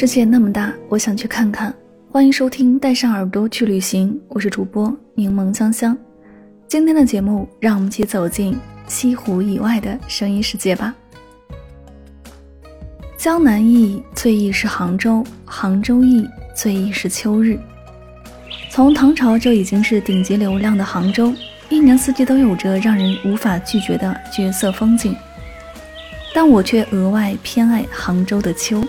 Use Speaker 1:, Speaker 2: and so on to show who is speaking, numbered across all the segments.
Speaker 1: 世界那么大，我想去看看。欢迎收听《带上耳朵去旅行》，我是主播柠檬香香。今天的节目，让我们一起走进西湖以外的声音世界吧。江南忆最忆是杭州，杭州忆最忆是秋日。从唐朝就已经是顶级流量的杭州，一年四季都有着让人无法拒绝的绝色风景。但我却额外偏爱杭州的秋。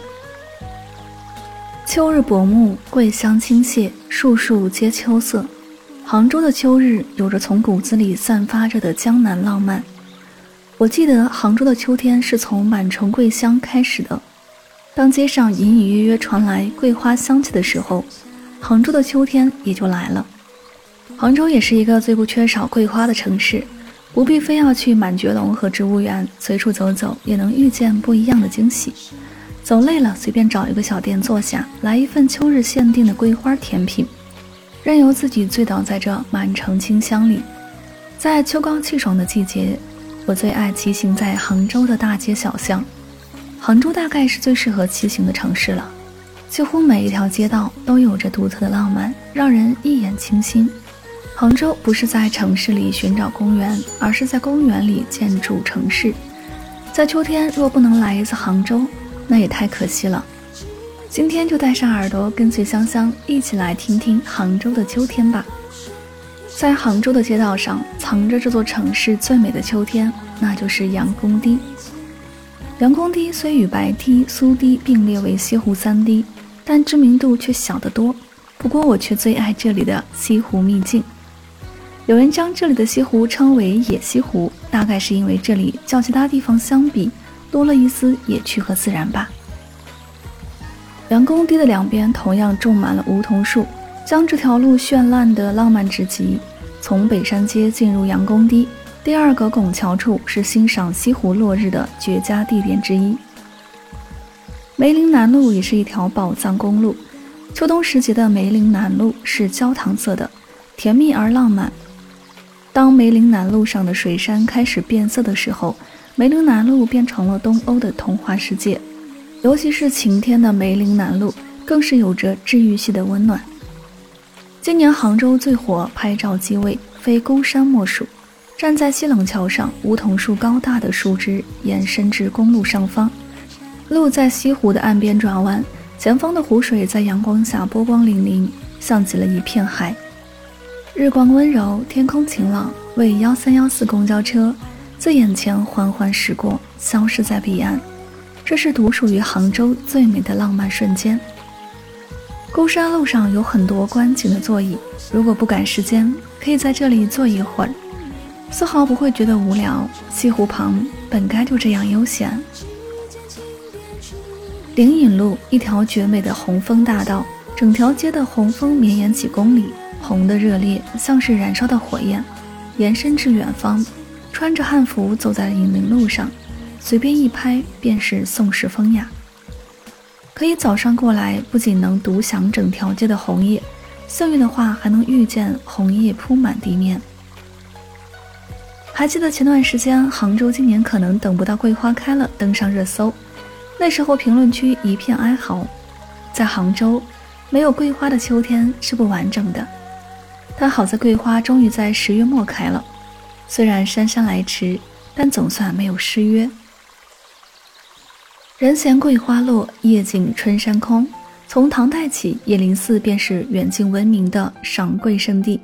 Speaker 1: 秋日薄暮，桂香倾泻，树树皆秋色。杭州的秋日有着从骨子里散发着的江南浪漫。我记得杭州的秋天是从满城桂香开始的。当街上隐隐约约传来桂花香气的时候，杭州的秋天也就来了。杭州也是一个最不缺少桂花的城市，不必非要去满觉陇和植物园，随处走走也能遇见不一样的惊喜。走累了，随便找一个小店坐下，来一份秋日限定的桂花甜品，任由自己醉倒在这满城清香里。在秋高气爽的季节，我最爱骑行在杭州的大街小巷。杭州大概是最适合骑行的城市了，几乎每一条街道都有着独特的浪漫，让人一眼倾心。杭州不是在城市里寻找公园，而是在公园里建筑城市。在秋天，若不能来一次杭州。那也太可惜了，今天就带上耳朵，跟随香香一起来听听杭州的秋天吧。在杭州的街道上，藏着这座城市最美的秋天，那就是杨公堤。杨公堤虽与白堤、苏堤并列为西湖三堤，但知名度却小得多。不过我却最爱这里的西湖秘境。有人将这里的西湖称为“野西湖”，大概是因为这里较其他地方相比。多了一丝野趣和自然吧。杨公堤的两边同样种满了梧桐树，将这条路绚烂的浪漫至极。从北山街进入杨公堤，第二个拱桥处是欣赏西湖落日的绝佳地点之一。梅林南路也是一条宝藏公路，秋冬时节的梅林南路是焦糖色的，甜蜜而浪漫。当梅林南路上的水杉开始变色的时候。梅林南路变成了东欧的童话世界，尤其是晴天的梅林南路，更是有着治愈系的温暖。今年杭州最火拍照机位，非孤山莫属。站在西冷桥上，梧桐树高大的树枝延伸至公路上方，路在西湖的岸边转弯，前方的湖水在阳光下波光粼粼，像极了一片海。日光温柔，天空晴朗，为幺三幺四公交车。在眼前缓缓驶过，消失在彼岸。这是独属于杭州最美的浪漫瞬间。孤山路上有很多观景的座椅，如果不赶时间，可以在这里坐一会儿，丝毫不会觉得无聊。西湖旁本该就这样悠闲。灵隐路一条绝美的红枫大道，整条街的红枫绵延几公里，红的热烈，像是燃烧的火焰，延伸至远方。穿着汉服走在隐灵路上，随便一拍便是宋式风雅。可以早上过来，不仅能独享整条街的红叶，幸运的话还能遇见红叶铺满地面。还记得前段时间杭州今年可能等不到桂花开了登上热搜，那时候评论区一片哀嚎。在杭州，没有桂花的秋天是不完整的。但好在桂花终于在十月末开了。虽然姗姗来迟，但总算没有失约。人闲桂花落，夜静春山空。从唐代起，叶林寺便是远近闻名的赏桂圣地。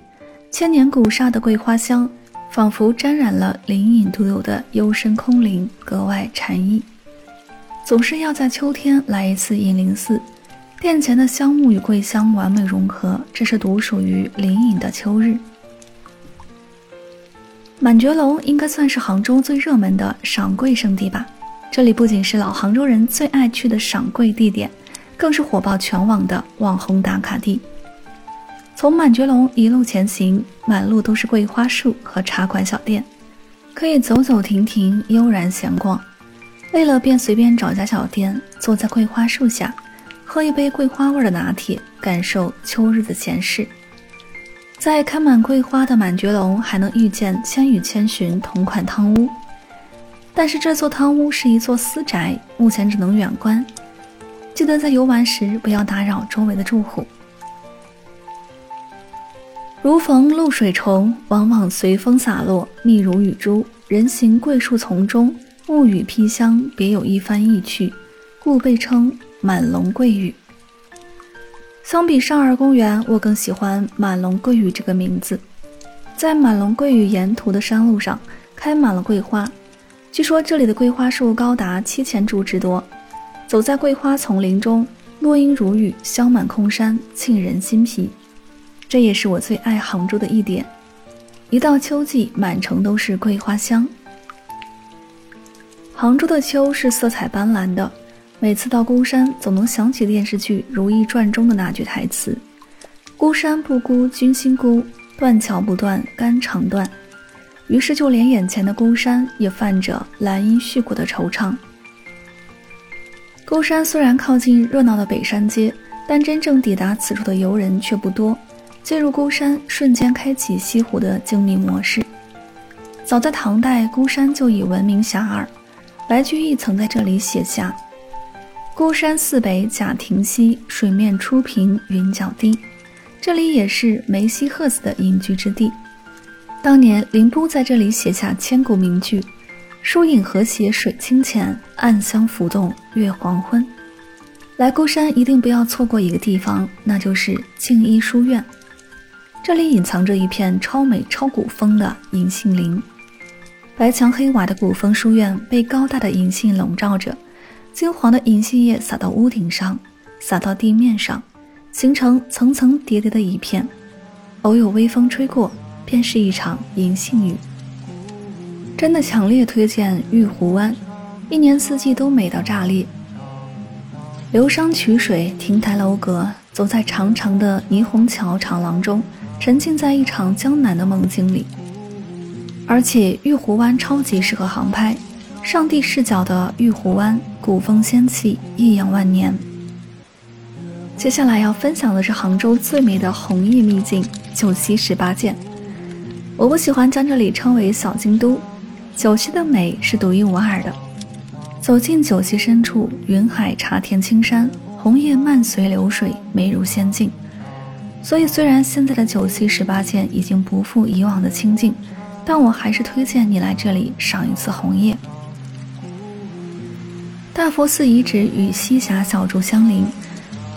Speaker 1: 千年古刹的桂花香，仿佛沾染了林隐独有的幽深空灵，格外禅意。总是要在秋天来一次引林寺，殿前的香木与桂香完美融合，这是独属于林隐的秋日。满觉楼应该算是杭州最热门的赏桂圣地吧？这里不仅是老杭州人最爱去的赏桂地点，更是火爆全网的网红打卡地。从满觉楼一路前行，满路都是桂花树和茶馆小店，可以走走停停，悠然闲逛。累了便随便找家小店，坐在桂花树下。喝一杯桂花味的拿铁，感受秋日的闲适。在开满桂花的满觉楼，还能遇见《千与千寻》同款汤屋。但是这座汤屋是一座私宅，目前只能远观。记得在游玩时不要打扰周围的住户。如逢露水虫，往往随风洒落，密如雨珠。人行桂树丛中，雾雨披香，别有一番意趣，故被称。满龙桂雨。相比少儿公园，我更喜欢满龙桂雨这个名字。在满龙桂雨沿途的山路上，开满了桂花。据说这里的桂花树高达七千株之多。走在桂花丛林中，落英如雨，香满空山，沁人心脾。这也是我最爱杭州的一点。一到秋季，满城都是桂花香。杭州的秋是色彩斑斓的。每次到孤山，总能想起电视剧《如懿传》中的那句台词：“孤山不孤，君心孤；断桥不断，肝肠断。”于是，就连眼前的孤山也泛着兰因絮果的惆怅。孤山虽然靠近热闹的北山街，但真正抵达此处的游人却不多。进入孤山，瞬间开启西湖的静谧模式。早在唐代，孤山就已闻名遐迩，白居易曾在这里写下。孤山寺北贾亭西，水面初平云脚低。这里也是梅西鹤子的隐居之地。当年林波在这里写下千古名句：“疏影和谐水清浅，暗香浮动月黄昏。”来孤山一定不要错过一个地方，那就是静一书院。这里隐藏着一片超美超古风的银杏林，白墙黑瓦的古风书院被高大的银杏笼罩着。金黄的银杏叶洒到屋顶上，洒到地面上，形成层层叠叠的一片。偶有微风吹过，便是一场银杏雨。真的强烈推荐玉湖湾，一年四季都美到炸裂。流觞曲水，亭台楼阁，走在长长的霓虹桥长廊中，沉浸在一场江南的梦境里。而且玉湖湾超级适合航拍。上帝视角的玉湖湾，古风仙气，异样万年。接下来要分享的是杭州最美的红叶秘境——九溪十八涧。我不喜欢将这里称为小京都，九溪的美是独一无二的。走进九溪深处，云海茶田青山，红叶漫随流水，美如仙境。所以，虽然现在的九溪十八涧已经不复以往的清静，但我还是推荐你来这里赏一次红叶。大佛寺遗址与西峡小筑相邻，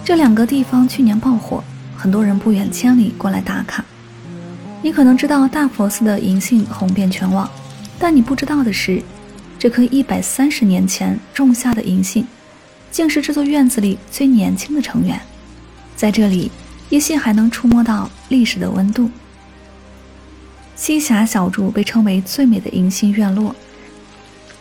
Speaker 1: 这两个地方去年爆火，很多人不远千里过来打卡。你可能知道大佛寺的银杏红遍全网，但你不知道的是，这棵一百三十年前种下的银杏，竟是这座院子里最年轻的成员。在这里，依稀还能触摸到历史的温度。栖霞小筑被称为最美的银杏院落。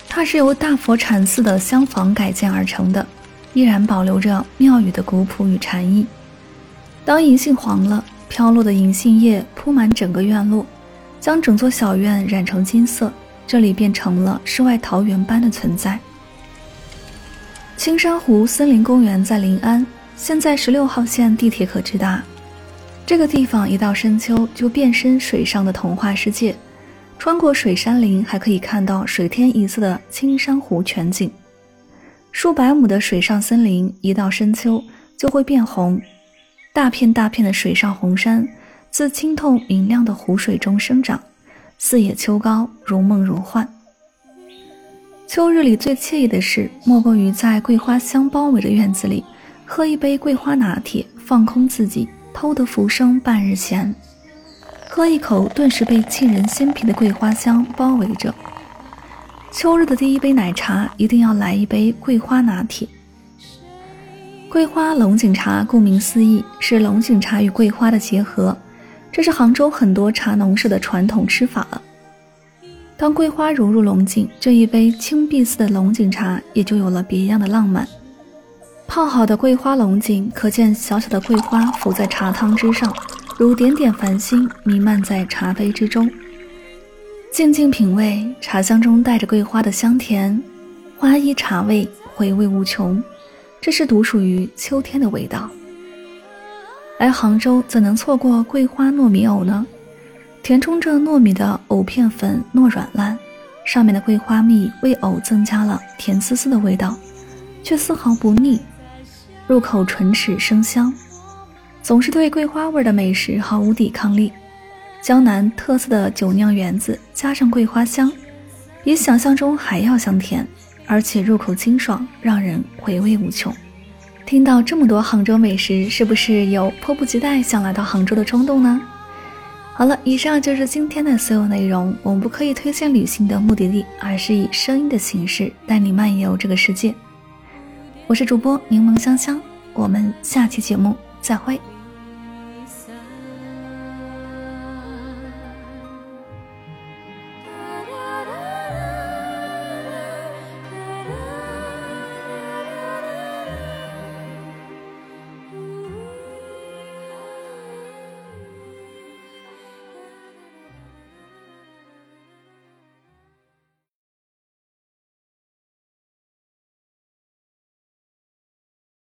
Speaker 1: 它是由大佛禅寺的厢房改建而成的，依然保留着庙宇的古朴与禅意。当银杏黄了，飘落的银杏叶铺满整个院落，将整座小院染成金色，这里变成了世外桃源般的存在。青山湖森林公园在临安，现在十六号线地铁可直达。这个地方一到深秋就变身水上的童话世界。穿过水杉林，还可以看到水天一色的青山湖全景。数百亩的水上森林，一到深秋就会变红。大片大片的水上红杉，自清透明亮的湖水中生长，四野秋高，如梦如幻。秋日里最惬意的事，莫过于在桂花香包围的院子里，喝一杯桂花拿铁，放空自己，偷得浮生半日闲。喝一口，顿时被沁人心脾的桂花香包围着。秋日的第一杯奶茶，一定要来一杯桂花拿铁。桂花龙井茶顾名思义是龙井茶与桂花的结合，这是杭州很多茶农式的传统吃法了。当桂花融入龙井，这一杯青碧似的龙井茶也就有了别样的浪漫。泡好的桂花龙井，可见小小的桂花浮在茶汤之上，如点点繁星弥漫在茶杯之中。静静品味，茶香中带着桂花的香甜，花依茶味，回味无穷。这是独属于秋天的味道。来杭州怎能错过桂花糯米藕呢？填充着糯米的藕片粉糯软烂，上面的桂花蜜为藕增加了甜丝丝的味道，却丝毫不腻，入口唇齿生香。总是对桂花味的美食毫无抵抗力。江南特色的酒酿圆子加上桂花香，比想象中还要香甜。而且入口清爽，让人回味无穷。听到这么多杭州美食，是不是有迫不及待想来到杭州的冲动呢？好了，以上就是今天的所有内容。我们不刻意推荐旅行的目的地，而是以声音的形式带你漫游这个世界。我是主播柠檬香香，我们下期节目再会。